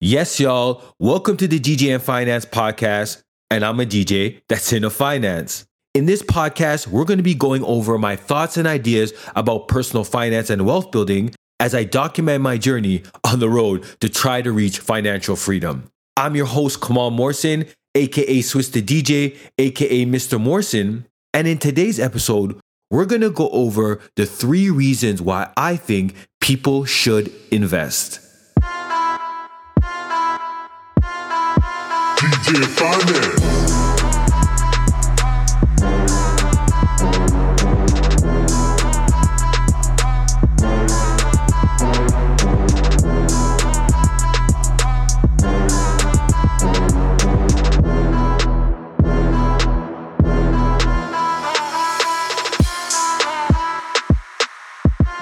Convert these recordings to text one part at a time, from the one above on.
Yes, y'all. Welcome to the DJ in Finance podcast. And I'm a DJ that's into finance. In this podcast, we're going to be going over my thoughts and ideas about personal finance and wealth building as I document my journey on the road to try to reach financial freedom. I'm your host, Kamal Morrison, aka Swiss the DJ, aka Mr. Morrison. And in today's episode, we're going to go over the three reasons why I think people should invest.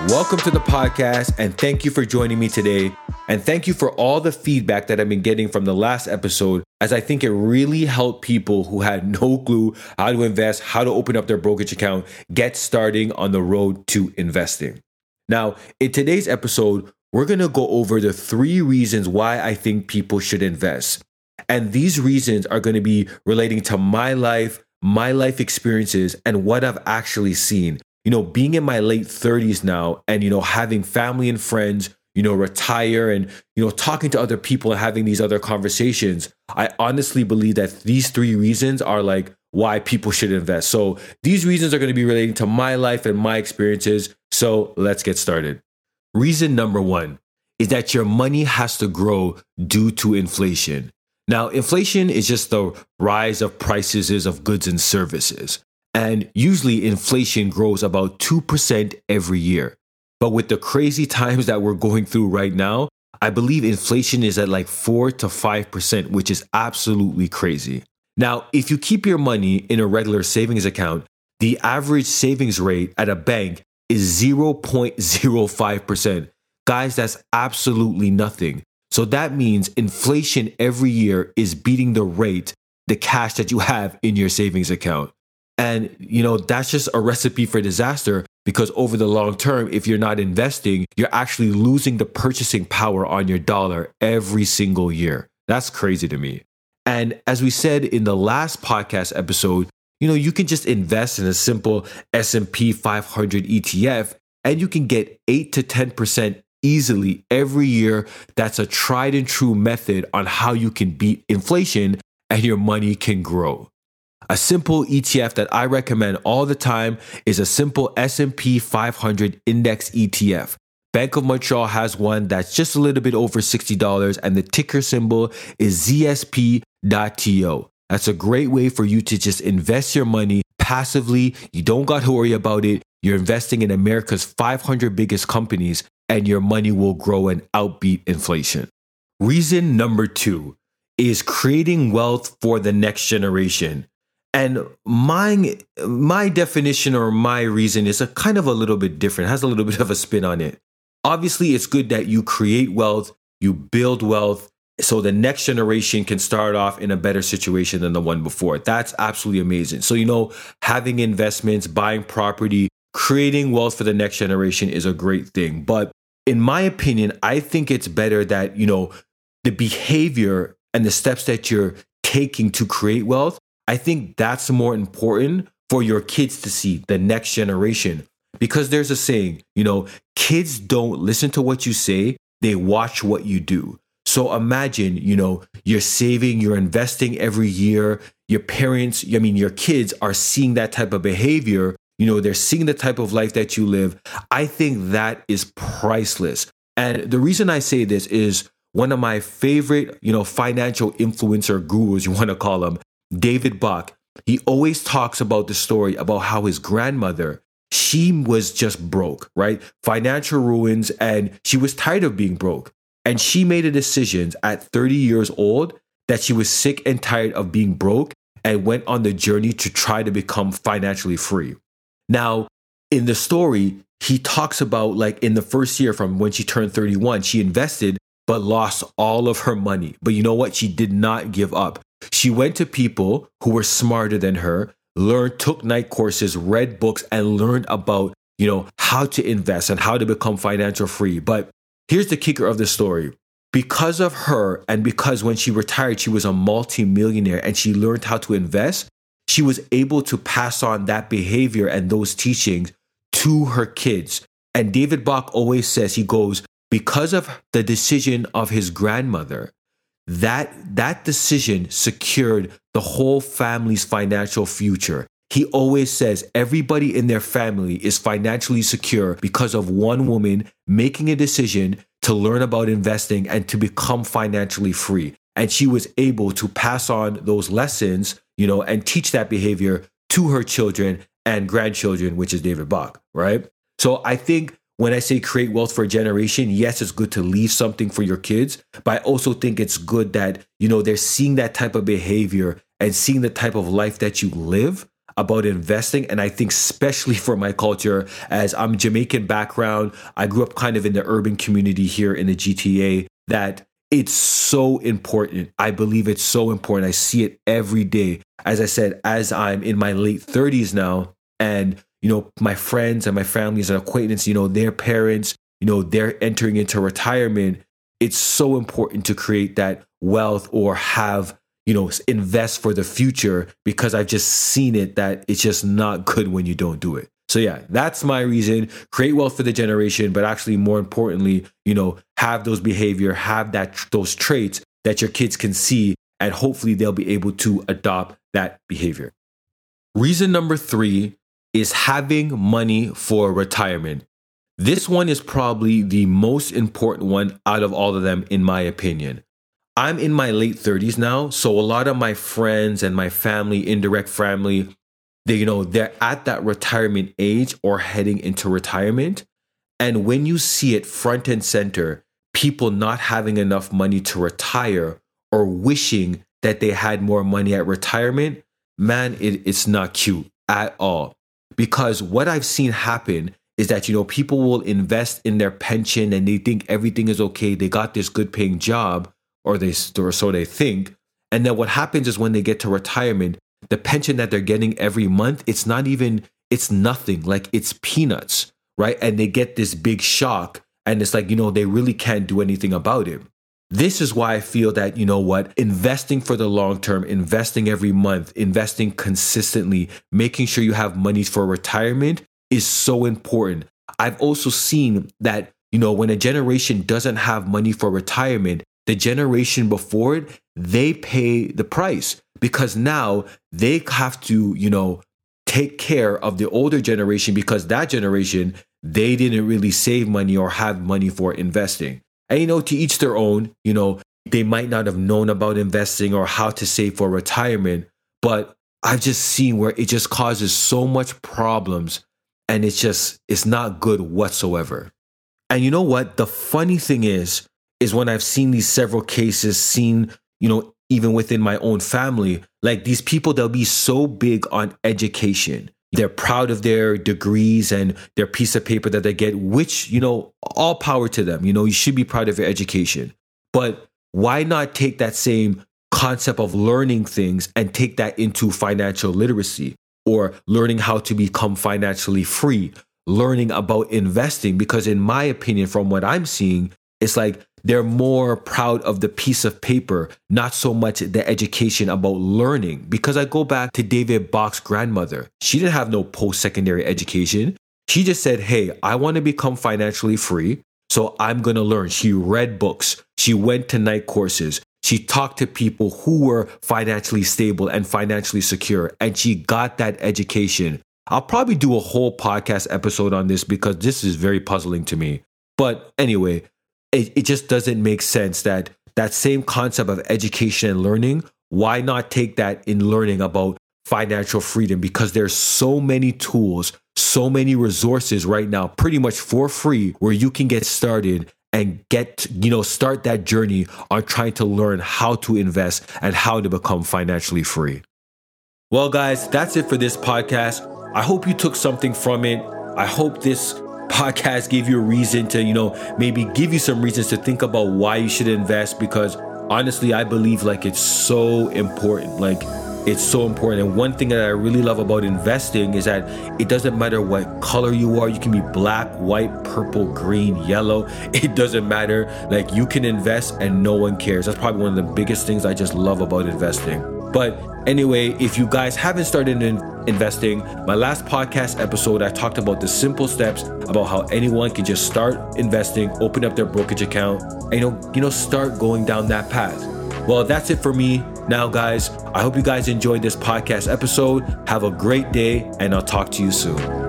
Welcome to the podcast, and thank you for joining me today. And thank you for all the feedback that I've been getting from the last episode, as I think it really helped people who had no clue how to invest, how to open up their brokerage account, get starting on the road to investing. Now, in today's episode, we're to go over the three reasons why I think people should invest. And these reasons are to be relating to my life, my life experiences, and what I've actually seen you know, being in my late 30s now and, you know, having family and friends, you know, retire and, you know, talking to other people and having these other conversations, I honestly believe that these three reasons are like why people should invest. So these reasons are going to be relating to my life and my experiences. So let's get started. Reason number one is that your money has to grow due to inflation. Now, inflation is just the rise of prices of goods and services. And usually inflation grows about 2% every year. But with the crazy times that we're going through right now, I believe inflation is at like 4 to 5%, which is absolutely crazy. Now, if you keep your money in a regular savings account, the average savings rate at a bank is 0.05%. Guys, that's absolutely nothing. So that means inflation every year is beating the rate, the cash that you have in your savings account. And, you know, that's just a recipe for disaster because over the long term, if you're not investing, you're actually losing the purchasing power on your dollar every single year. That's crazy to me. And as we said in the last podcast episode, you know, you can just invest in a simple S&P 500 ETF and you can get 8 to 10% easily every year. That's a tried and true method on how you can beat inflation and your money can grow. A simple ETF that I recommend all the time is a simple S&P 500 index ETF. Bank of Montreal has one that's just a little bit over $60 and the ticker symbol is ZSP.TO. That's a great way for you to just invest your money passively. You don't got to worry about it. You're investing in America's 500 biggest companies and your money will grow and outbeat inflation. Reason number two is creating wealth for the next generation. And my my definition or my reason is a kind of a little bit different, has a little bit of a spin on it. Obviously, it's good that you create wealth, you build wealth, so the next generation can start off in a better situation than the one before. That's absolutely amazing. So, you know, having investments, buying property, creating wealth for the next generation is a great thing. But in my opinion, I think it's better that, you know, the behavior and the steps that you're taking to create wealth I think that's more important for your kids to see, the next generation. Because there's a saying, you know, kids don't listen to what you say, they watch what you do. So imagine, you know, you're saving, you're investing every year. Your parents, I mean, your kids are seeing that type of behavior. You know, they're seeing the type of life that you live. I think that is priceless. And the reason I say this is one of my favorite, you know, financial influencer gurus, you want to call them, David Bach, he always talks about the story about how his grandmother, she was just broke, right? Financial ruins, and she was tired of being broke. And she made a decision at 30 years old that she was sick and tired of being broke and went on the journey to try to become financially free. Now, in the story, he talks about like in the first year from when she turned 31, she invested but lost all of her money. But you know what? She did not give up. She went to people who were smarter than her, learned, took night courses, read books, and learned about, you know, how to invest and how to become financial free. But here's the kicker of the story. because of her and because when she retired, she was a multimillionaire and she learned how to invest, she was able to pass on that behavior and those teachings to her kids. And David Bach always says, he goes, because of the decision of his grandmother, that, that decision secured the whole family's financial future. He always says everybody in their family is financially secure because of one woman making a decision to learn about investing and to become financially free. And she was able to pass on those lessons, you know, and teach that behavior to her children and grandchildren, which is David Bach, right? So I think when I say create wealth for a generation, yes, it's good to leave something for your kids, but I also think it's good that, you know, they're seeing that type of behavior and seeing the type of life that you live about investing. And I think, especially for my culture, as I'm Jamaican background, I grew up kind of in the urban community here in the GTA, that it's so important. I believe it's so important. I see it every day. As I said, as I'm in my late 30s now, and you know, my friends and my families and acquaintances, you know, their parents, you know, they're entering into retirement. It's so important to create that wealth or have you know, invest for the future because I've just seen it that it's just not good when you don't do it. So yeah, that's my reason. Create wealth for the generation, but actually more importantly, you know, have those behavior, have that those traits that your kids can see and hopefully they'll be able to adopt that behavior. Reason number 3 is having money for retirement. This one is probably the most important one out of all of them in my opinion. I'm in my late 30s now, so a lot of my friends and my family, indirect family, they you know, they're at that retirement age or heading into retirement. And when you see it front and center, people not having enough money to retire or wishing that they had more money at retirement, man, it, it's not cute at all. Because what I've seen happen is that, you know, people will invest in their pension and they think everything is okay. They got this good paying job or they or so they think. And then what happens is when they get to retirement, the pension that they're getting every month, it's not even it's nothing, like it's peanuts, right? And they get this big shock and it's like, you know, they really can't do anything about it. This is why I feel that, you know what, investing for the long term, investing every month, investing consistently, making sure you have money for retirement is so important. I've also seen that, you know, when a generation doesn't have money for retirement, the generation before it, they pay the price because now they have to, you know, take care of the older generation because that generation, they didn't really save money or have money for investing. And, you know, to each their own, you know, they might not have known about investing or how to save for retirement, but I've just seen where it just causes so much problems and it's just, it's not good whatsoever. And you know what? The funny thing is, is when I've seen these several cases, seen, you know, even within my own family, like these people, they'll be so big on education. They're proud of their degrees and their piece of paper that they get, which, you know, all power to them. You know, you should be proud of your education. But why not take that same concept of learning things and take that into financial literacy or learning how to become financially free, learning about investing? Because, in my opinion, from what I'm seeing, it's like they're more proud of the piece of paper, not so much the education about learning. Because I go back to David Bach's grandmother. She didn't have no post secondary education. She just said, Hey, I want to become financially free. So I'm going to learn. She read books. She went to night courses. She talked to people who were financially stable and financially secure, and she got that education. I'll probably do a whole podcast episode on this because this is very puzzling to me. But anyway, it, it just doesn't make sense that that same concept of education and learning, why not take that in learning about financial freedom? Because there's so many tools, so many resources right now, pretty much for free, where you can get started and get, you know, start that journey on trying to learn how to invest and how to become financially free. Well, guys, that's it for this podcast. I hope you took something from it. I hope this podcast gave you a reason to, you know, maybe give you some reasons to think about why you should invest because honestly, I believe like it's so important. Like it's so important. And one thing that I really love about investing is that it doesn't matter what color you are. You can be black, white, purple, green, yellow. It doesn't matter. Like you can invest and no one cares. That's probably one of the biggest things I just love about investing. But anyway, if you guys haven't started in investing, my last podcast episode, I talked about the simple steps about how anyone can just start investing, open up their brokerage account, and you know, you know, start going down that path. Well, that's it for me now, guys. I hope you guys enjoyed this podcast episode. Have a great day, and I'll talk to you soon.